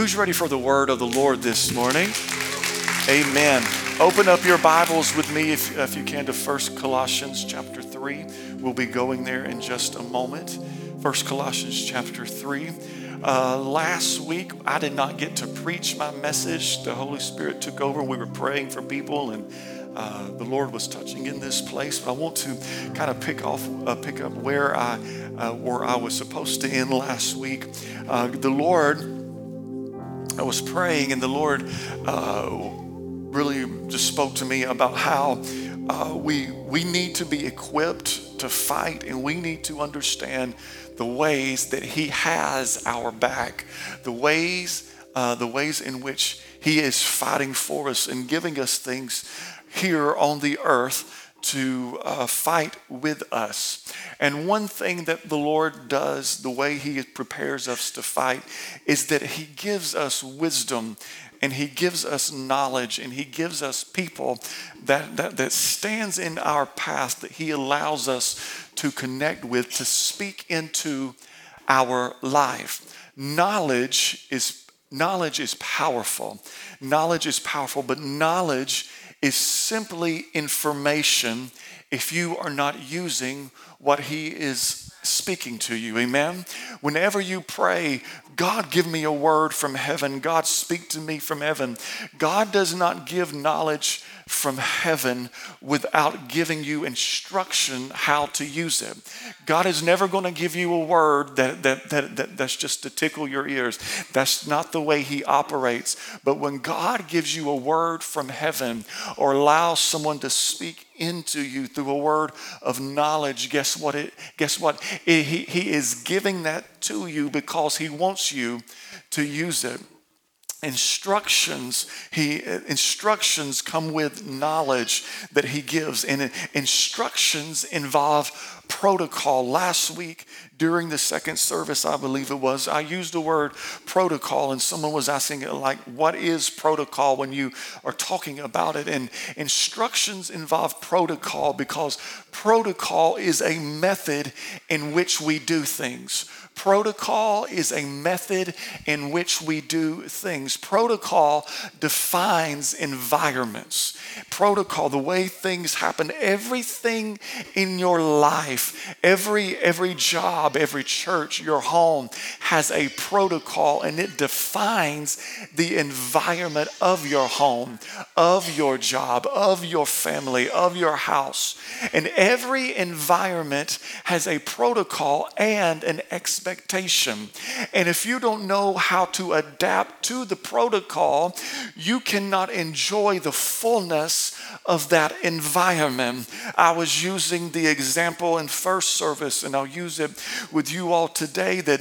Who's ready for the word of the Lord this morning? Amen. Open up your Bibles with me, if, if you can, to 1 Colossians chapter 3. We'll be going there in just a moment. 1 Colossians chapter 3. Uh, last week, I did not get to preach my message. The Holy Spirit took over. We were praying for people, and uh, the Lord was touching in this place. But I want to kind of pick off, uh, pick up where I, uh, where I was supposed to end last week. Uh, the Lord, I was praying, and the Lord uh, really just spoke to me about how we we need to be equipped to fight, and we need to understand the ways that He has our back, the ways, uh, the ways in which He is fighting for us and giving us things here on the earth to uh, fight with us. And one thing that the Lord does, the way He prepares us to fight, is that He gives us wisdom and he gives us knowledge and he gives us people that, that, that stands in our path that he allows us to connect with to speak into our life knowledge is knowledge is powerful knowledge is powerful but knowledge is simply information if you are not using what he is speaking to you. Amen. Whenever you pray, God, give me a word from heaven. God, speak to me from heaven. God does not give knowledge from heaven without giving you instruction how to use it. God is never going to give you a word that, that, that, that, that's just to tickle your ears. That's not the way He operates. But when God gives you a word from heaven or allows someone to speak into you through a word of knowledge, guess what? It, guess what? It, he, he is giving that to you because He wants you to use it instructions he instructions come with knowledge that he gives. And instructions involve protocol. Last week during the second service i believe it was i used the word protocol and someone was asking like what is protocol when you are talking about it? And instructions involve protocol because protocol is a method in which we do things Protocol is a method in which we do things. Protocol defines environments. Protocol, the way things happen, everything in your life, every every job, every church, your home has a protocol and it defines the environment of your home, of your job, of your family, of your house. And every environment has a protocol and an expectation expectation. And if you don't know how to adapt to the protocol, you cannot enjoy the fullness of that environment. I was using the example in first service, and I'll use it with you all today that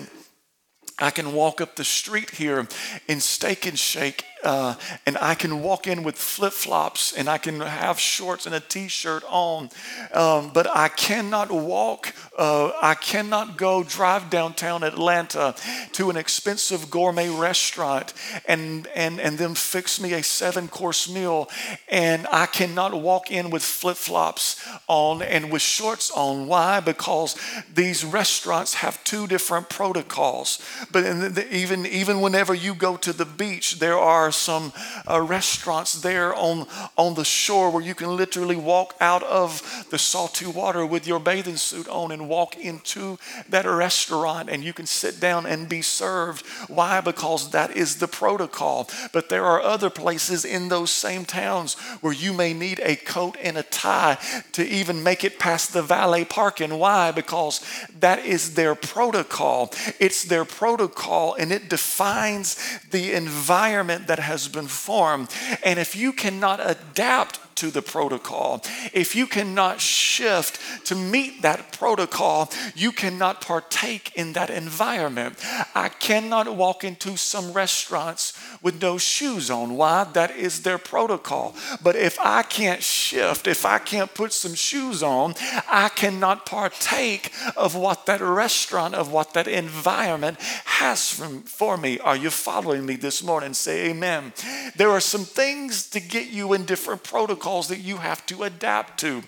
I can walk up the street here in Steak and Shake uh, and I can walk in with flip flops and I can have shorts and a t shirt on, um, but I cannot walk, uh, I cannot go drive downtown Atlanta to an expensive gourmet restaurant and, and, and then fix me a seven course meal. And I cannot walk in with flip flops on and with shorts on. Why? Because these restaurants have two different protocols. But the, even, even whenever you go to the beach, there are are some uh, restaurants there on, on the shore where you can literally walk out of the salty water with your bathing suit on and walk into that restaurant and you can sit down and be served. Why? Because that is the protocol. But there are other places in those same towns where you may need a coat and a tie to even make it past the valet parking. Why? Because that is their protocol. It's their protocol and it defines the environment that that has been formed. And if you cannot adapt to the protocol. If you cannot shift to meet that protocol, you cannot partake in that environment. I cannot walk into some restaurants with no shoes on. Why? That is their protocol. But if I can't shift, if I can't put some shoes on, I cannot partake of what that restaurant, of what that environment has for me. Are you following me this morning? Say amen. There are some things to get you in different protocols protocols that you have to adapt to.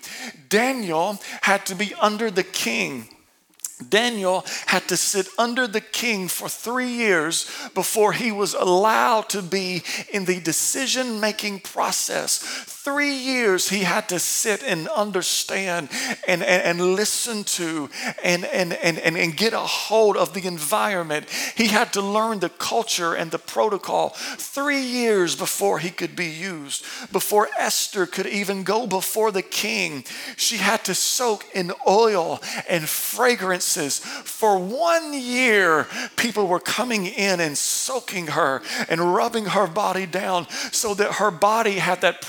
Daniel had to be under the king Daniel had to sit under the king for three years before he was allowed to be in the decision making process. Three years he had to sit and understand and, and, and listen to and, and, and, and and get a hold of the environment. He had to learn the culture and the protocol. Three years before he could be used, before Esther could even go before the king, she had to soak in oil and fragrances. for one year, people were coming in and soaking her and rubbing her body down so that her body had that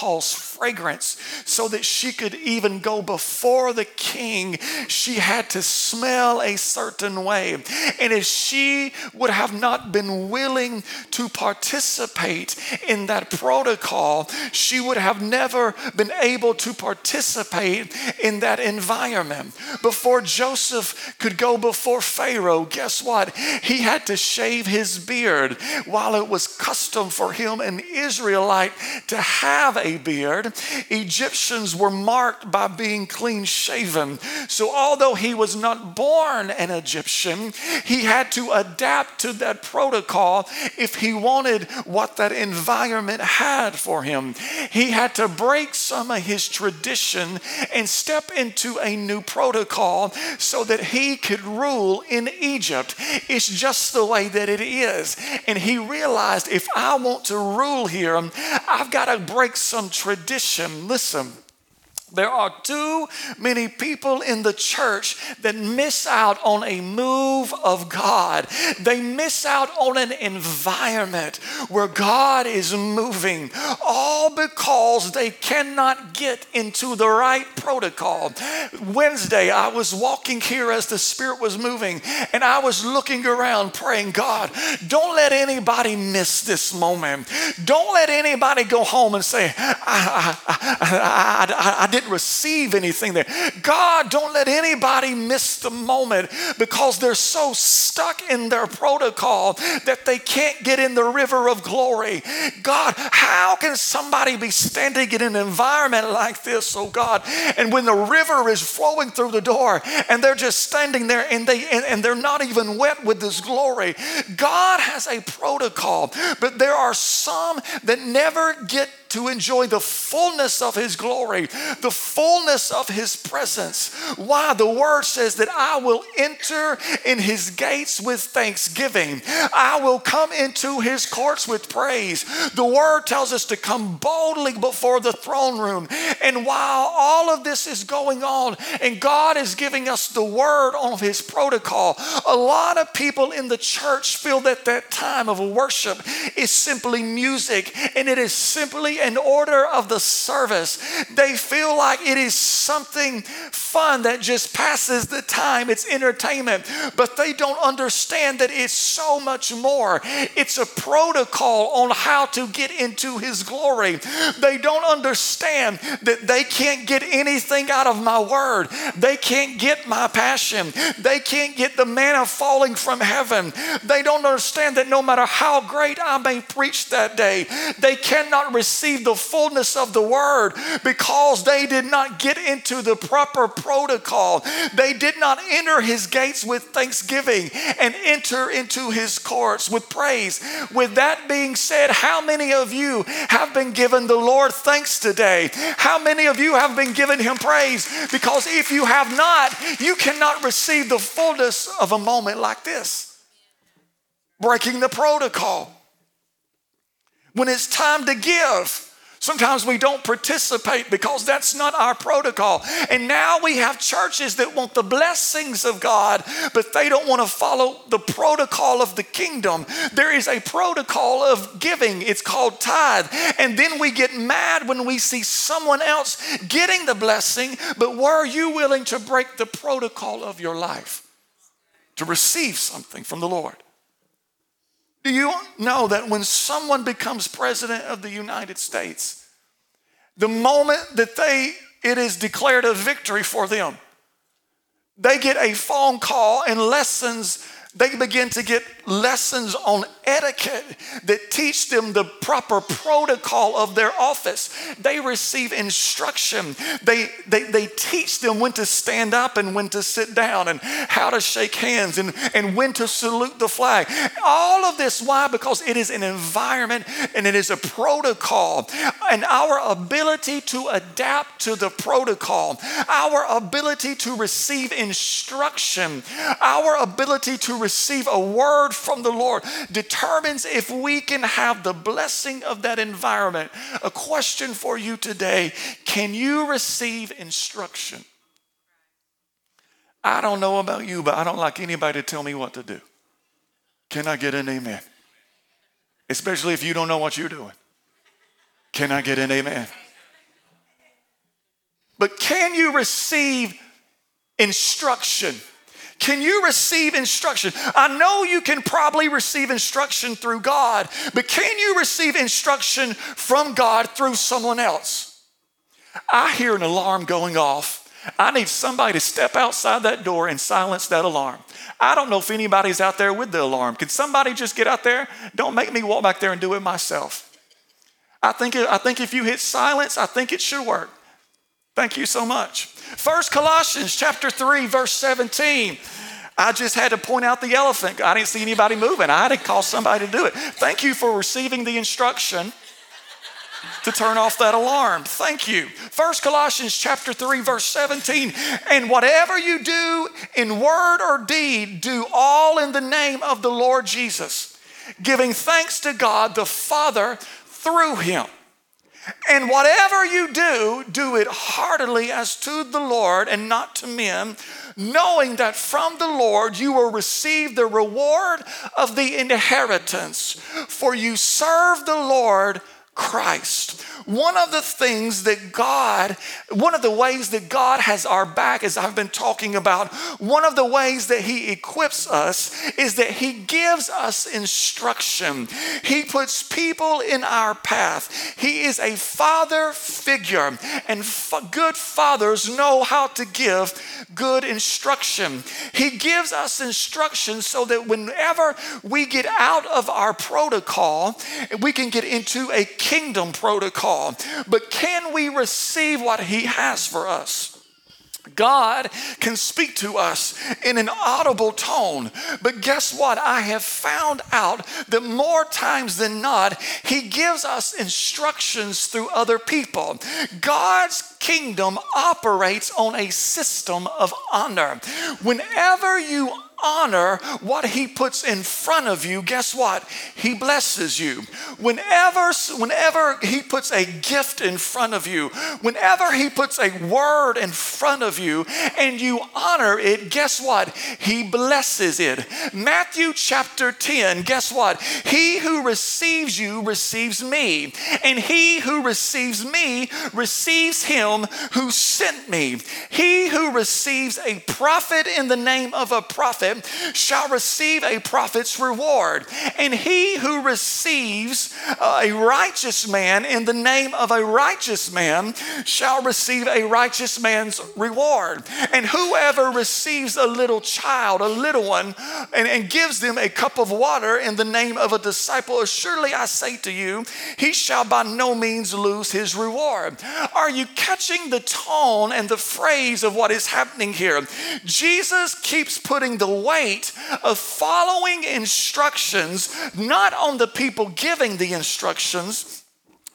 protocol's fragrance, so that she could even go before the king. She had to smell a certain way. And if she would have not been willing to participate in that protocol, she would have never been able to participate in that environment. Before Joseph could go before Pharaoh, guess what? He had to shave his beard while it was custom for him, an Israelite, to have a beard. Egyptians were marked by being clean shaven. So, although he was not born an Egyptian, he had to adapt to that protocol if he wanted what that environment had for him. He had to break some of his tradition and step into a new protocol so that he could rule in Egypt. It's just the way that it is. And he realized if I want to rule here, I've got to break some tradition. Listen. There are too many people in the church that miss out on a move of God. They miss out on an environment where God is moving, all because they cannot get into the right protocol. Wednesday, I was walking here as the Spirit was moving, and I was looking around praying, God, don't let anybody miss this moment. Don't let anybody go home and say, I, I, I, I didn't didn't receive anything there. God, don't let anybody miss the moment because they're so stuck in their protocol that they can't get in the river of glory. God, how can somebody be standing in an environment like this, oh God, and when the river is flowing through the door and they're just standing there and they and, and they're not even wet with this glory. God has a protocol, but there are some that never get to enjoy the fullness of His glory, the fullness of His presence. Why? The Word says that I will enter in His gates with thanksgiving, I will come into His courts with praise. The Word tells us to come boldly before the throne room. And while all of this is going on, and God is giving us the Word on His protocol, a lot of people in the church feel that that time of worship is simply music and it is simply an order of the service. They feel like it is something fun that just passes the time, it's entertainment, but they don't understand that it's so much more. It's a protocol on how to get into His glory. They don't understand that they can't get anything out of my word, they can't get my passion, they can't get the manna falling from heaven. They don't understand that no matter how great I may preach that day, they cannot receive the fullness of the word because they did not get into the proper protocol. They did not enter his gates with thanksgiving and enter into his courts with praise. With that being said, how many of you have been given the Lord thanks today? How many of you have been given him praise? Because if you have not, you cannot receive the fullness of a moment like this. Breaking the protocol when it's time to give. Sometimes we don't participate because that's not our protocol. And now we have churches that want the blessings of God, but they don't want to follow the protocol of the kingdom. There is a protocol of giving, it's called tithe. And then we get mad when we see someone else getting the blessing, but were you willing to break the protocol of your life to receive something from the Lord? Do you know that when someone becomes president of the United States, the moment that they it is declared a victory for them, they get a phone call and lessons they begin to get lessons on etiquette that teach them the proper protocol of their office. They receive instruction. They, they, they teach them when to stand up and when to sit down and how to shake hands and, and when to salute the flag. All of this, why? Because it is an environment and it is a protocol. And our ability to adapt to the protocol, our ability to receive instruction, our ability to receive a word from the Lord determines if we can have the blessing of that environment. A question for you today can you receive instruction? I don't know about you, but I don't like anybody to tell me what to do. Can I get an amen? Especially if you don't know what you're doing. Can I get an amen? But can you receive instruction? Can you receive instruction? I know you can probably receive instruction through God, but can you receive instruction from God through someone else? I hear an alarm going off. I need somebody to step outside that door and silence that alarm. I don't know if anybody's out there with the alarm. Can somebody just get out there? Don't make me walk back there and do it myself. I think, I think if you hit silence, I think it should work. Thank you so much. First Colossians chapter 3, verse 17. I just had to point out the elephant. I didn't see anybody moving. I had to call somebody to do it. Thank you for receiving the instruction to turn off that alarm. Thank you. First Colossians chapter 3 verse 17, and whatever you do in word or deed, do all in the name of the Lord Jesus, giving thanks to God the Father through him. And whatever you do, do it heartily as to the Lord and not to men, knowing that from the Lord you will receive the reward of the inheritance. For you serve the Lord Christ. One of the things that God, one of the ways that God has our back, as I've been talking about, one of the ways that He equips us is that He gives us instruction. He puts people in our path. He is a father figure, and good fathers know how to give good instruction. He gives us instruction so that whenever we get out of our protocol, we can get into a kingdom protocol. But can we receive what He has for us? God can speak to us in an audible tone. But guess what? I have found out that more times than not, He gives us instructions through other people. God's kingdom operates on a system of honor. Whenever you honor what he puts in front of you, guess what? He blesses you. Whenever, whenever he puts a gift in front of you, whenever he puts a word in front of you and you honor it, guess what? He blesses it. Matthew chapter 10, guess what? He who receives you receives me, and he who receives me receives him who sent me. He who receives a prophet in the name of a prophet shall receive a prophet's reward. And he who receives uh, a righteous man in the name of a righteous man shall receive a righteous man's reward. And whoever receives a little child, a little one, and, and gives them a cup of water in the name of a disciple, surely I say to you, he shall by no means lose his reward. Are you catching the tone and the phrase of what is happening here? Jesus keeps putting the weight of following instructions not on the people giving the instructions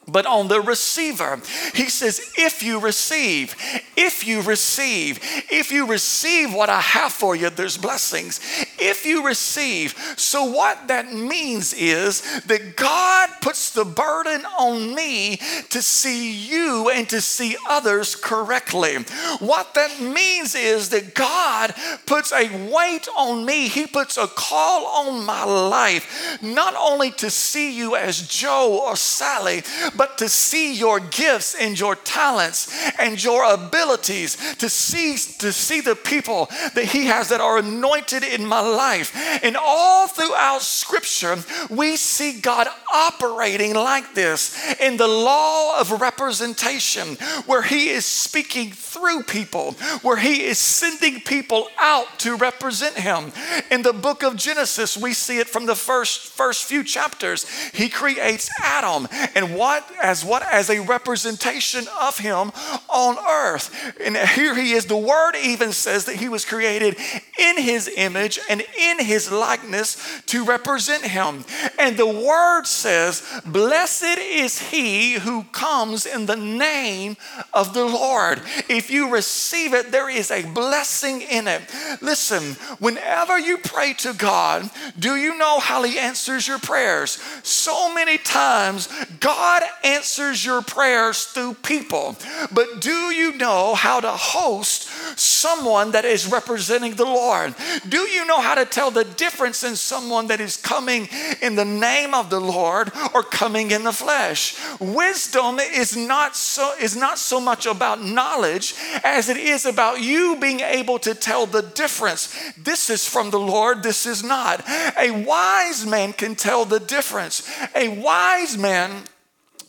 but on the receiver. He says, if you receive, if you receive, if you receive what I have for you, there's blessings. If you receive. So, what that means is that God puts the burden on me to see you and to see others correctly. What that means is that God puts a weight on me, He puts a call on my life, not only to see you as Joe or Sally, but to see your gifts and your talents and your abilities, to see, to see the people that He has that are anointed in my life. And all throughout Scripture, we see God operating like this in the law of representation, where He is speaking through people, where He is sending people out to represent Him. In the book of Genesis, we see it from the first, first few chapters. He creates Adam, and what as what as a representation of Him on earth. And here He is. The Word even says that He was created in His image and in His likeness to represent Him. And the Word says, "Blessed is He who comes in the name of the Lord." If you receive it, there is a blessing in it. Listen, whenever you pray to God, do you know how He answers your prayers? So many times, God answers your prayers through people. But do you know how to host someone that is representing the Lord? Do you know how to tell the difference in someone that is coming in the name of the Lord or coming in the flesh? Wisdom is not so is not so much about knowledge as it is about you being able to tell the difference. This is from the Lord, this is not. A wise man can tell the difference. A wise man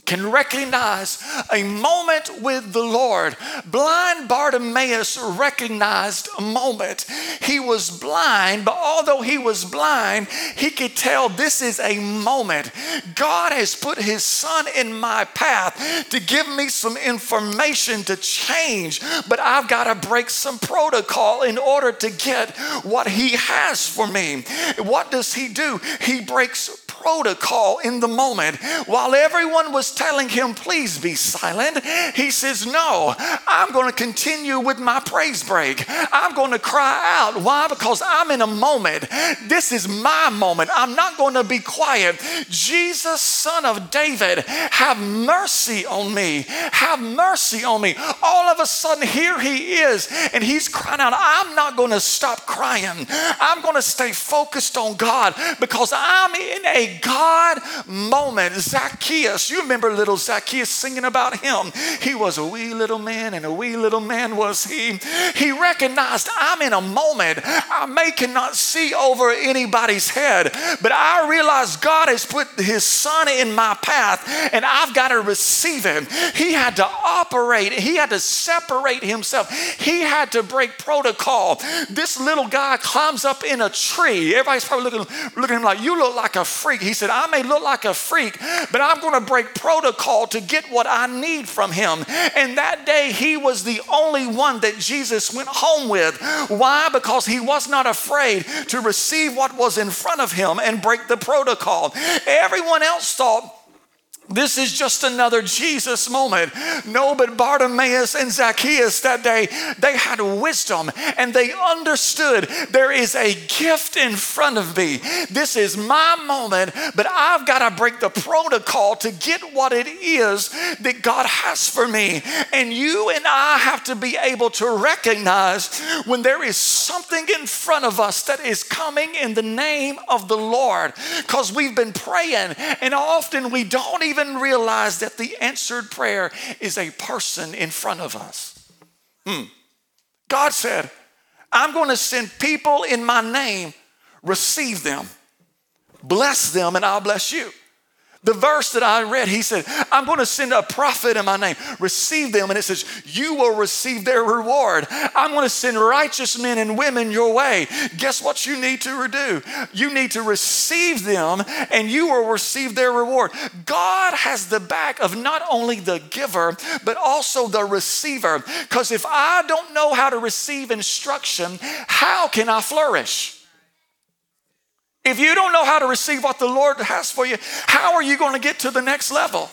can recognize a moment with the Lord. Blind Bartimaeus recognized a moment. He was blind, but although he was blind, he could tell this is a moment. God has put his son in my path to give me some information to change, but I've got to break some protocol in order to get what he has for me. What does he do? He breaks protocol in the moment. While everyone was telling him, please be silent, he says, no, I'm going to continue with my praise break. I'm going to cry out. Why? Because I'm in a moment. This is my moment. I'm not going to be quiet. Jesus, son of David, have mercy on me. Have mercy on me. All of a sudden, here he is, and he's crying out, I'm not going to stop crying. I'm going to stay focused on God because I'm in God moment. Zacchaeus, you remember little Zacchaeus singing about him. He was a wee little man, and a wee little man was he. He recognized I'm in a moment. I may cannot see over anybody's head, but I realize God has put his son in my path, and I've got to receive him. He had to operate, he had to separate himself, he had to break protocol. This little guy climbs up in a tree. Everybody's probably looking, looking at him like, You look like a freak. He said, I may look like a freak, but I'm going to break protocol to get what I need from him. And that day, he was the only one that Jesus went home with. Why? Because he was not afraid to receive what was in front of him and break the protocol. Everyone else thought, this is just another Jesus moment. No, but Bartimaeus and Zacchaeus that day, they had wisdom and they understood there is a gift in front of me. This is my moment, but I've got to break the protocol to get what it is that God has for me. And you and I have to be able to recognize when there is something in front of us that is coming in the name of the Lord because we've been praying and often we don't even even realize that the answered prayer is a person in front of us. Hmm. God said, I'm going to send people in my name, receive them, bless them, and I'll bless you. The verse that I read, he said, I'm going to send a prophet in my name. Receive them. And it says, You will receive their reward. I'm going to send righteous men and women your way. Guess what you need to do? You need to receive them and you will receive their reward. God has the back of not only the giver, but also the receiver. Because if I don't know how to receive instruction, how can I flourish? If you don't know how to receive what the Lord has for you, how are you going to get to the next level?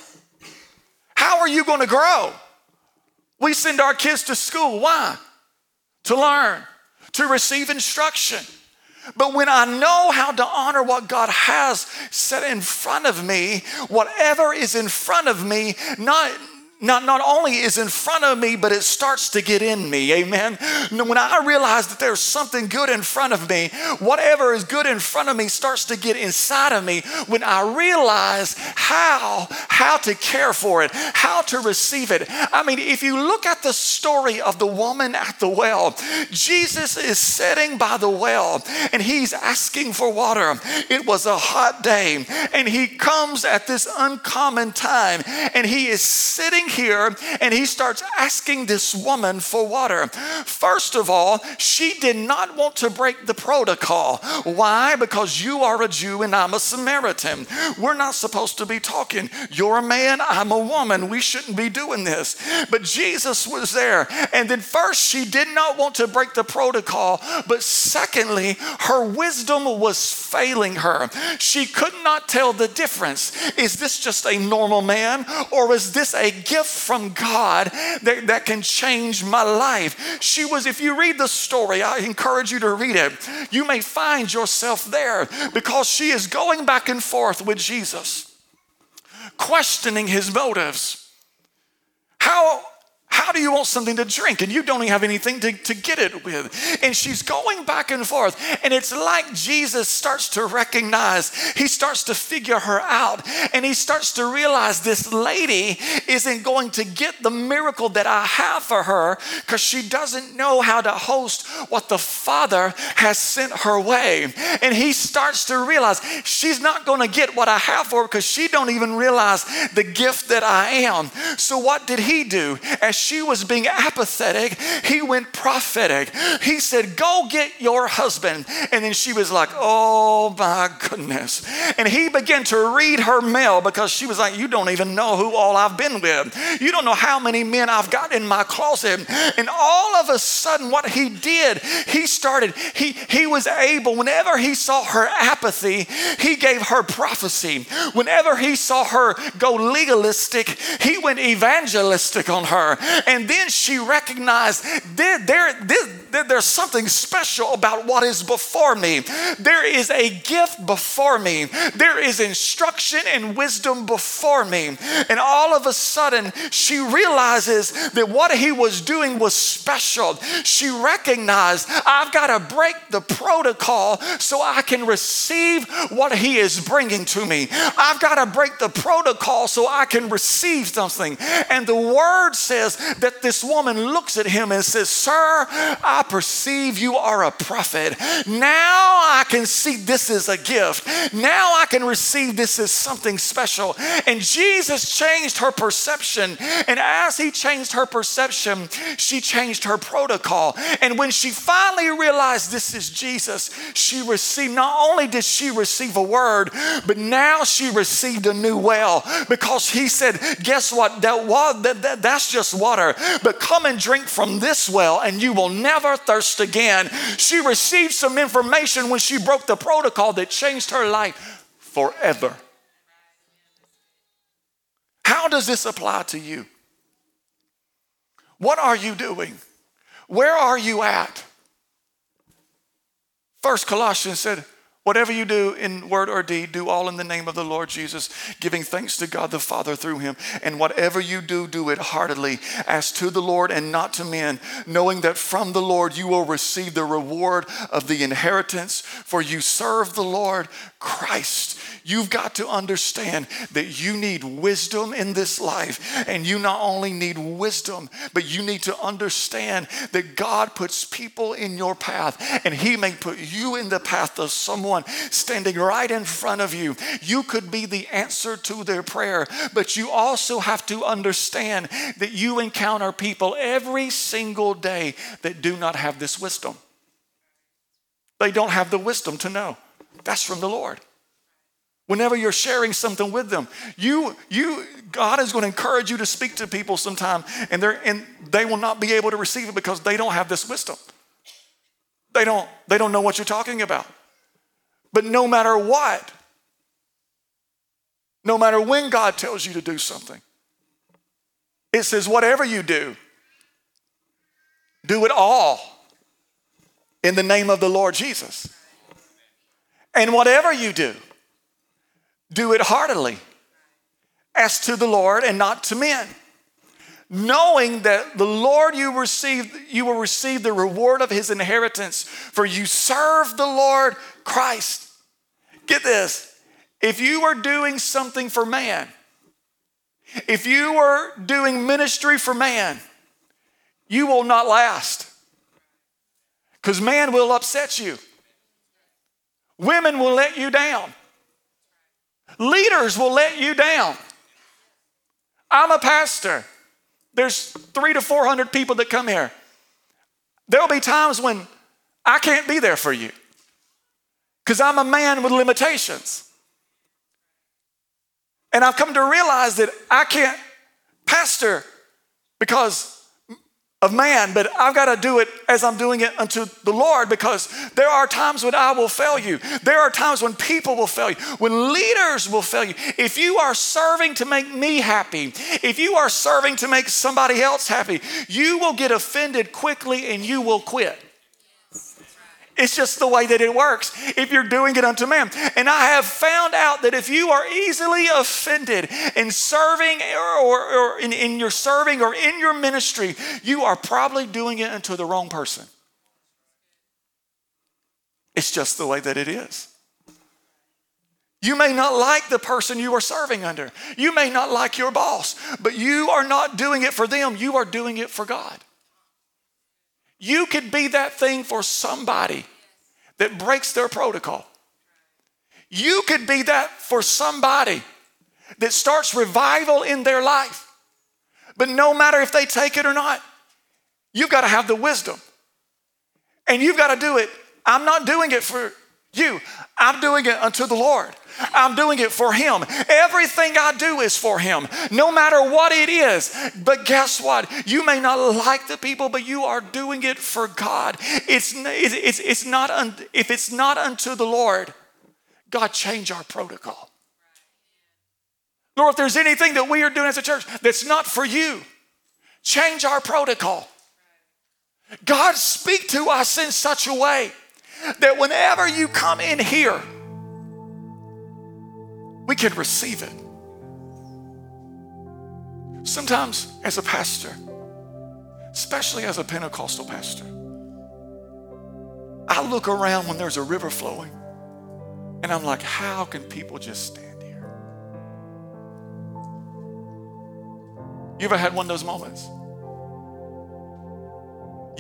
How are you going to grow? We send our kids to school. Why? To learn, to receive instruction. But when I know how to honor what God has set in front of me, whatever is in front of me, not not, not only is in front of me, but it starts to get in me. Amen. When I realize that there's something good in front of me, whatever is good in front of me starts to get inside of me. When I realize how, how to care for it, how to receive it. I mean, if you look at the story of the woman at the well, Jesus is sitting by the well and he's asking for water. It was a hot day and he comes at this uncommon time and he is sitting here and he starts asking this woman for water. First of all, she did not want to break the protocol. Why? Because you are a Jew and I'm a Samaritan. We're not supposed to be talking. You're a man, I'm a woman. We shouldn't be doing this. But Jesus was there. And then, first, she did not want to break the protocol. But secondly, her wisdom was failing her. She could not tell the difference. Is this just a normal man or is this a gift? Gift from God that, that can change my life. She was, if you read the story, I encourage you to read it. You may find yourself there because she is going back and forth with Jesus, questioning his motives. How how do you want something to drink and you don't have anything to, to get it with? And she's going back and forth. And it's like Jesus starts to recognize, he starts to figure her out. And he starts to realize this lady isn't going to get the miracle that I have for her because she doesn't know how to host what the Father has sent her way. And he starts to realize she's not going to get what I have for her because she don't even realize the gift that I am. So what did he do? As she was being apathetic, he went prophetic. He said, Go get your husband. And then she was like, Oh my goodness. And he began to read her mail because she was like, You don't even know who all I've been with. You don't know how many men I've got in my closet. And all of a sudden, what he did, he started, he, he was able, whenever he saw her apathy, he gave her prophecy. Whenever he saw her go legalistic, he went evangelistic on her. And then she recognized there, there, there, there's something special about what is before me. There is a gift before me, there is instruction and wisdom before me. And all of a sudden, she realizes that what he was doing was special. She recognized, I've got to break the protocol so I can receive what he is bringing to me. I've got to break the protocol so I can receive something. And the word says that this woman looks at him and says, Sir, I perceive you are a prophet. Now I can see this is a gift. Now I can receive this as something special. And Jesus changed her perception. And as he changed her perception, she changed her protocol. And when she finally realized this is Jesus, she received, not only did she receive a word, but now she received a new well because he said, Guess what? That, was, that, that that's just water but come and drink from this well and you will never thirst again. She received some information when she broke the protocol that changed her life forever. How does this apply to you? What are you doing? Where are you at? First Colossians said, Whatever you do in word or deed, do all in the name of the Lord Jesus, giving thanks to God the Father through him. And whatever you do, do it heartily, as to the Lord and not to men, knowing that from the Lord you will receive the reward of the inheritance, for you serve the Lord Christ. You've got to understand that you need wisdom in this life. And you not only need wisdom, but you need to understand that God puts people in your path, and He may put you in the path of someone standing right in front of you. You could be the answer to their prayer, but you also have to understand that you encounter people every single day that do not have this wisdom. They don't have the wisdom to know. That's from the Lord. Whenever you're sharing something with them, you, you, God is going to encourage you to speak to people sometime, and, they're, and they will not be able to receive it because they don't have this wisdom. They don't, they don't know what you're talking about. But no matter what, no matter when God tells you to do something, it says, whatever you do, do it all in the name of the Lord Jesus. And whatever you do, do it heartily as to the Lord and not to men. knowing that the Lord you receive, you will receive the reward of his inheritance, for you serve the Lord Christ. Get this. If you are doing something for man, if you are doing ministry for man, you will not last. Because man will upset you. Women will let you down. Leaders will let you down. I'm a pastor. There's three to 400 people that come here. There'll be times when I can't be there for you because I'm a man with limitations. And I've come to realize that I can't pastor because of man, but I've got to do it as I'm doing it unto the Lord because there are times when I will fail you. There are times when people will fail you, when leaders will fail you. If you are serving to make me happy, if you are serving to make somebody else happy, you will get offended quickly and you will quit. It's just the way that it works if you're doing it unto man. And I have found out that if you are easily offended in serving or, or, or in, in your serving or in your ministry, you are probably doing it unto the wrong person. It's just the way that it is. You may not like the person you are serving under. You may not like your boss, but you are not doing it for them. You are doing it for God. You could be that thing for somebody that breaks their protocol. You could be that for somebody that starts revival in their life. But no matter if they take it or not, you've got to have the wisdom. And you've got to do it. I'm not doing it for you, I'm doing it unto the Lord. I'm doing it for Him. Everything I do is for Him, no matter what it is. But guess what? You may not like the people, but you are doing it for God. It's, it's, it's not, un, if it's not unto the Lord, God, change our protocol. Lord, if there's anything that we are doing as a church that's not for you, change our protocol. God, speak to us in such a way that whenever you come in here, we can receive it. Sometimes, as a pastor, especially as a Pentecostal pastor, I look around when there's a river flowing and I'm like, how can people just stand here? You ever had one of those moments?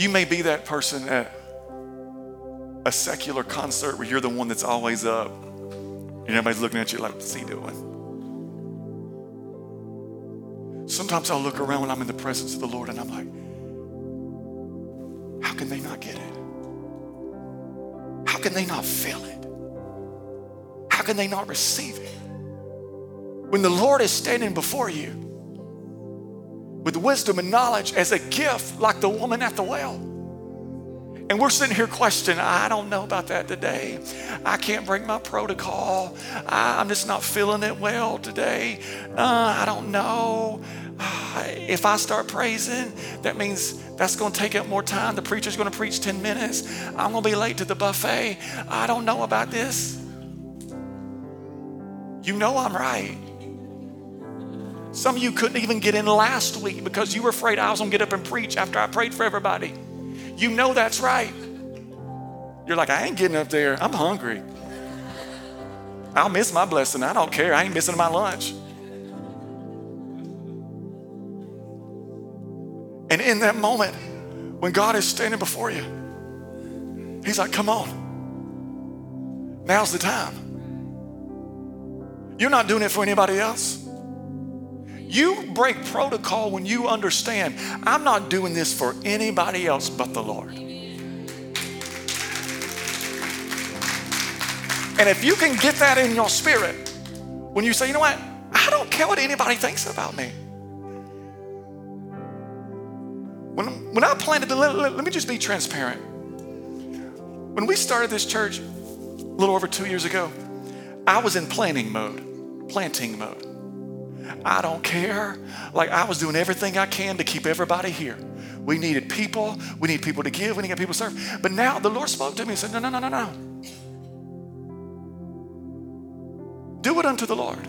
You may be that person at a secular concert where you're the one that's always up and everybody's looking at you like, what's he doing? Sometimes I'll look around when I'm in the presence of the Lord and I'm like, how can they not get it? How can they not feel it? How can they not receive it? When the Lord is standing before you with wisdom and knowledge as a gift, like the woman at the well and we're sitting here questioning, I don't know about that today. I can't break my protocol. I, am just not feeling it well today. Uh, I don't know. If I start praising, that means that's going to take up more time. The preacher's going to preach 10 minutes. I'm going to be late to the buffet. I don't know about this. You know I'm right. Some of you couldn't even get in last week because you were afraid I was going to get up and preach after I prayed for everybody. You know that's right. You're like, I ain't getting up there. I'm hungry. I'll miss my blessing. I don't care. I ain't missing my lunch. And in that moment, when God is standing before you, He's like, come on. Now's the time. You're not doing it for anybody else. You break protocol when you understand I'm not doing this for anybody else but the Lord. And if you can get that in your spirit, when you say, you know what, I don't care what anybody thinks about me. When, when I planted, let, let, let me just be transparent. When we started this church a little over two years ago, I was in planning mode, planting mode. I don't care. Like I was doing everything I can to keep everybody here. We needed people. We need people to give. We need people to serve. But now the Lord spoke to me and said, No, no, no, no, no. Do it unto the Lord.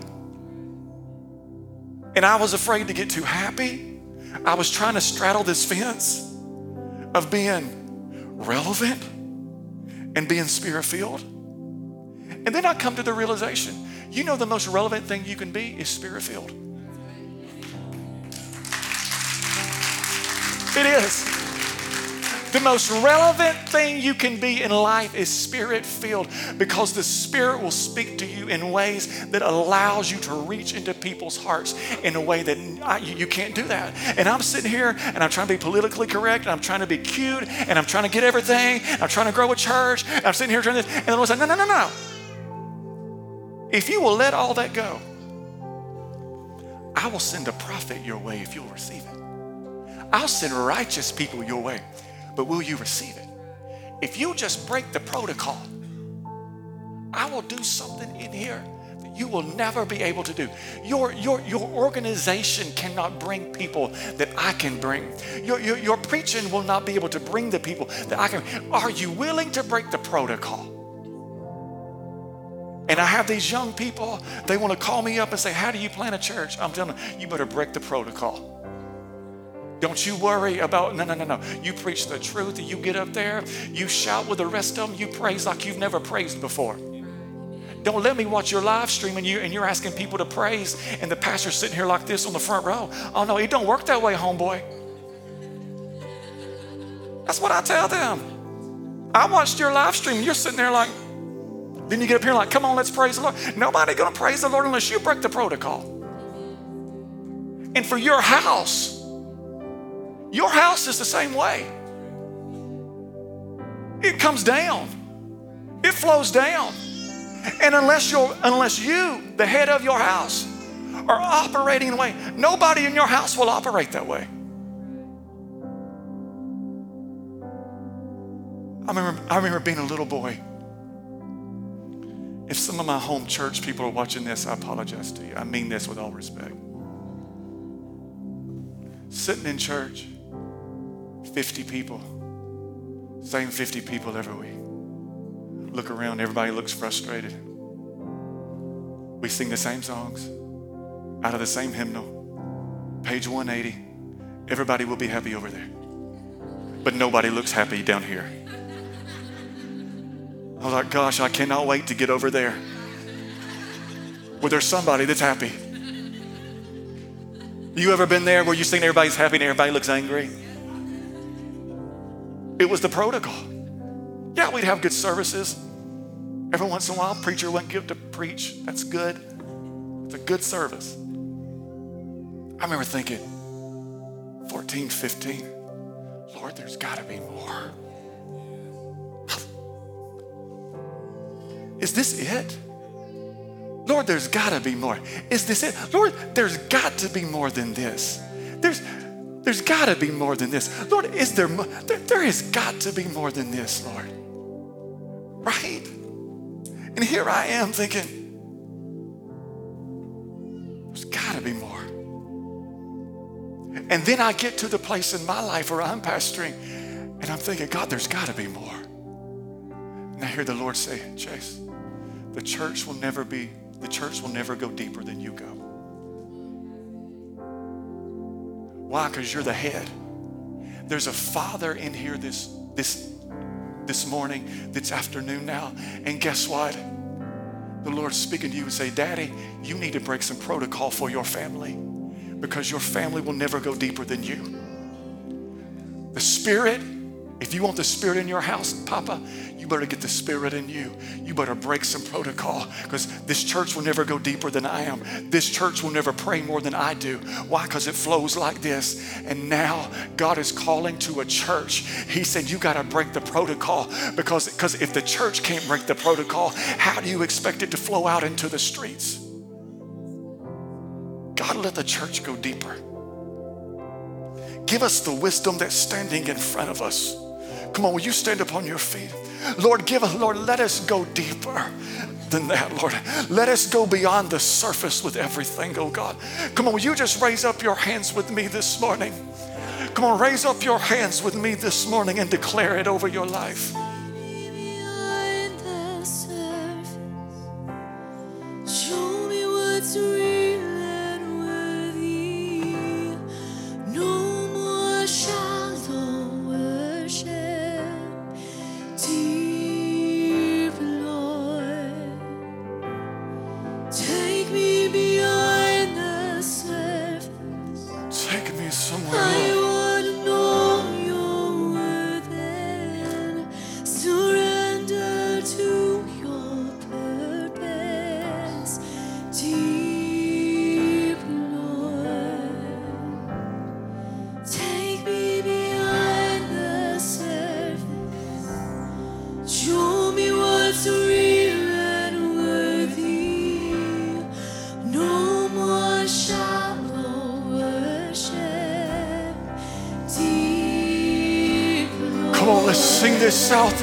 And I was afraid to get too happy. I was trying to straddle this fence of being relevant and being spirit filled. And then I come to the realization you know, the most relevant thing you can be is spirit filled. It is. The most relevant thing you can be in life is spirit filled because the Spirit will speak to you in ways that allows you to reach into people's hearts in a way that I, you, can't do that. And I'm sitting here and I'm trying to be politically correct and I'm trying to be cute and I'm trying to get everything. I'm trying to grow a church. I'm sitting here trying this. And the Lord's like, no, no, no, no. If you will let all that go, I will send a prophet your way if you'll receive it. I'll send righteous people your way but will you receive it? If you just break the protocol, I will do something in here that you will never be able to do. Your, your, your organization cannot bring people that I can bring. Your, your, your preaching will not be able to bring the people that I can. Are you willing to break the protocol? And I have these young people, they want to call me up and say, How do you plan a church? I'm telling them, you better break the protocol. Don't you worry about, no, no, no, no. You preach the truth, you get up there, you shout with the rest of them, you praise like you've never praised before. Don't let me watch your live stream and, you, and you're asking people to praise and the pastor's sitting here like this on the front row. Oh no, it don't work that way, homeboy. That's what I tell them. I watched your live stream, you're sitting there like, then you get up here like, come on, let's praise the Lord. Nobody gonna praise the Lord unless you break the protocol. And for your house, your house is the same way. It comes down. It flows down. And unless you're unless you, the head of your house, are operating in a way, nobody in your house will operate that way. I remember, I remember being a little boy. If some of my home church people are watching this, I apologize to you. I mean this with all respect. Sitting in church, 50 people, same 50 people every week. Look around, everybody looks frustrated. We sing the same songs out of the same hymnal, page 180. Everybody will be happy over there, but nobody looks happy down here. I was like, gosh, I cannot wait to get over there where there's somebody that's happy. You ever been there where you sing everybody's happy and everybody looks angry? It was the protocol. Yeah, we'd have good services. Every once in a while, preacher wouldn't give to preach. That's good. It's a good service. I remember thinking, 14, 15, Lord, there's got to be more. Is this it? Lord, there's got to be more. Is this it? Lord, there's got to be more than this. There's there's got to be more than this. Lord, is there, there there has got to be more than this, Lord. Right? And here I am thinking, there's got to be more. And then I get to the place in my life where I'm pastoring and I'm thinking, God, there's got to be more. And I hear the Lord say, Chase, the church will never be, the church will never go deeper than you go. Why? Because you're the head. There's a father in here this, this, this morning, this afternoon now. And guess what? The Lord's speaking to you and say, Daddy, you need to break some protocol for your family because your family will never go deeper than you. The Spirit if you want the Spirit in your house, Papa, you better get the Spirit in you. You better break some protocol because this church will never go deeper than I am. This church will never pray more than I do. Why? Because it flows like this. And now God is calling to a church. He said, You got to break the protocol because because if the church can't break the protocol, how do you expect it to flow out into the streets? God, let the church go deeper. Give us the wisdom that's standing in front of us. Come on, will you stand upon your feet? Lord, give us, Lord, let us go deeper than that, Lord. Let us go beyond the surface with everything, oh God. Come on, will you just raise up your hands with me this morning? Come on, raise up your hands with me this morning and declare it over your life. Show me what's real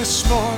this morning.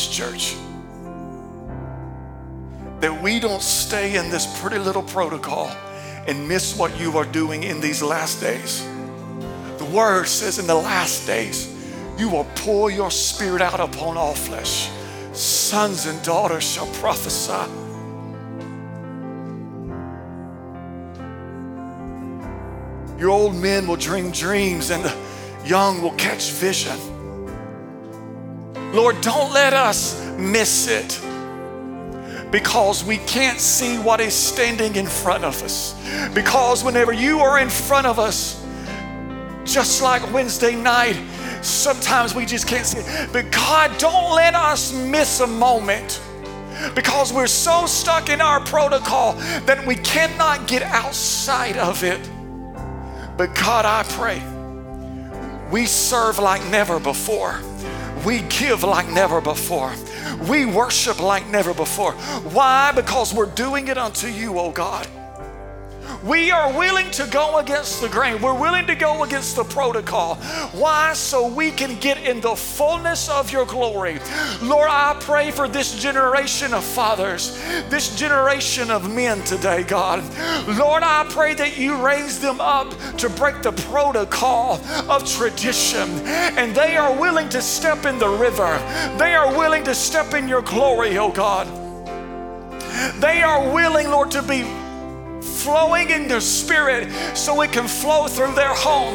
This church that we don't stay in this pretty little protocol and miss what you are doing in these last days. The word says in the last days, you will pour your spirit out upon all flesh. Sons and daughters shall prophesy. Your old men will dream dreams and the young will catch vision. Lord, don't let us miss it because we can't see what is standing in front of us. Because whenever you are in front of us, just like Wednesday night, sometimes we just can't see it. But God, don't let us miss a moment because we're so stuck in our protocol that we cannot get outside of it. But God, I pray we serve like never before. We give like never before. We worship like never before. Why? Because we're doing it unto you, oh God. We are willing to go against the grain. We're willing to go against the protocol. Why? So we can get in the fullness of your glory. Lord, I pray for this generation of fathers, this generation of men today, God. Lord, I pray that you raise them up to break the protocol of tradition. And they are willing to step in the river, they are willing to step in your glory, oh God. They are willing, Lord, to be flowing in their spirit so it can flow through their home.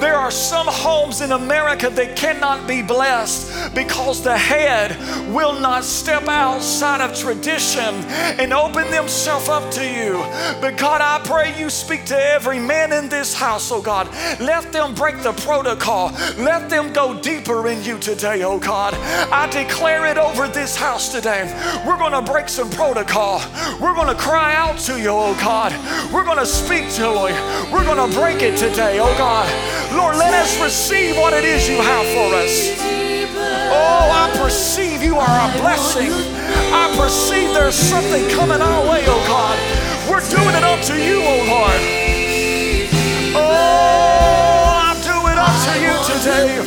There are some homes in America that cannot be blessed because the head will not step outside of tradition and open themselves up to you. But God, I pray you speak to every man in this house, oh God. Let them break the protocol. Let them go deeper in you today, oh God. I declare it over this house today. We're going to break some protocol. We're going to cry out to you, oh God. We're going to speak to you. We're going to break it today, oh God. Lord, let us receive what it is you have for us. Oh, I perceive you are a blessing. I perceive there's something coming our way, oh God. We're doing it unto you, oh Lord. Oh, I do it unto you today.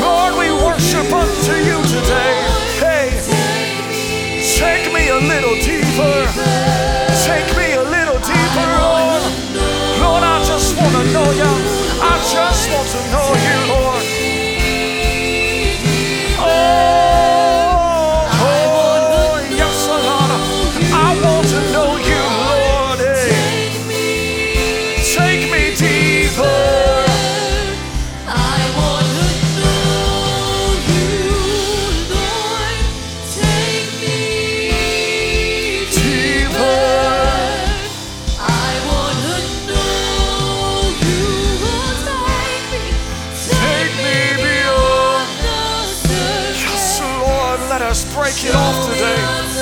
Lord, we worship unto you today. Hey, take me a little deeper. Take me know you. I just want to know you, Lord. Break it off today.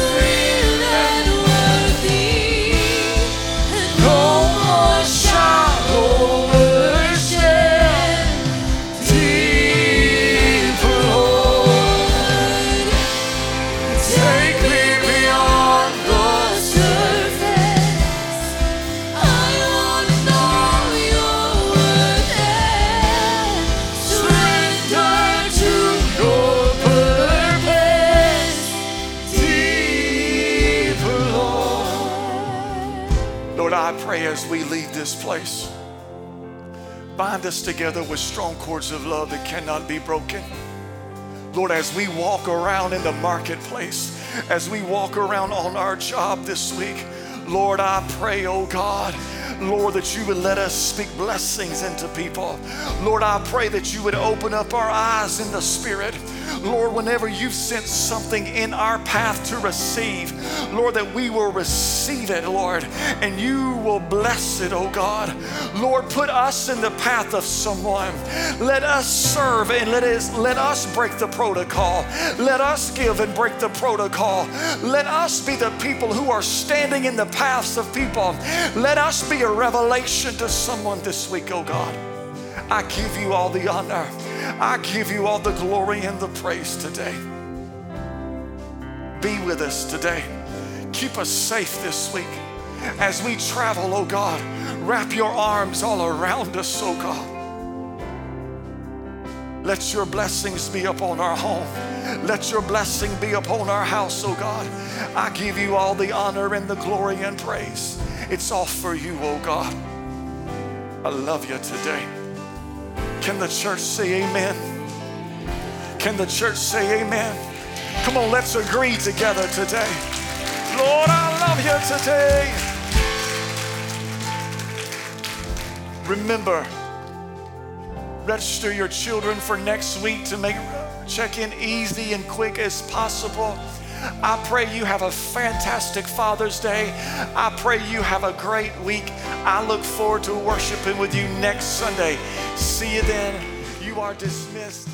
Bind us together with strong cords of love that cannot be broken. Lord, as we walk around in the marketplace, as we walk around on our job this week, Lord, I pray, oh God, Lord, that you would let us speak blessings into people. Lord, I pray that you would open up our eyes in the Spirit. Lord, whenever you've sent something in our path to receive, Lord, that we will receive it, Lord, and you will bless it, oh God. Lord, put us in the path of someone. Let us serve and let us, let us break the protocol. Let us give and break the protocol. Let us be the people who are standing in the paths of people. Let us be a revelation to someone this week, oh God. I give you all the honor. I give you all the glory and the praise today. Be with us today. Keep us safe this week. As we travel, oh God, wrap your arms all around us, oh God. Let your blessings be upon our home. Let your blessing be upon our house, oh God. I give you all the honor and the glory and praise. It's all for you, oh God. I love you today. Can the church say amen? Can the church say amen? Come on, let's agree together today. Lord, I love you today. Remember, register your children for next week to make check in easy and quick as possible. I pray you have a fantastic Father's Day. I pray you have a great week. I look forward to worshiping with you next Sunday. See you then. You are dismissed.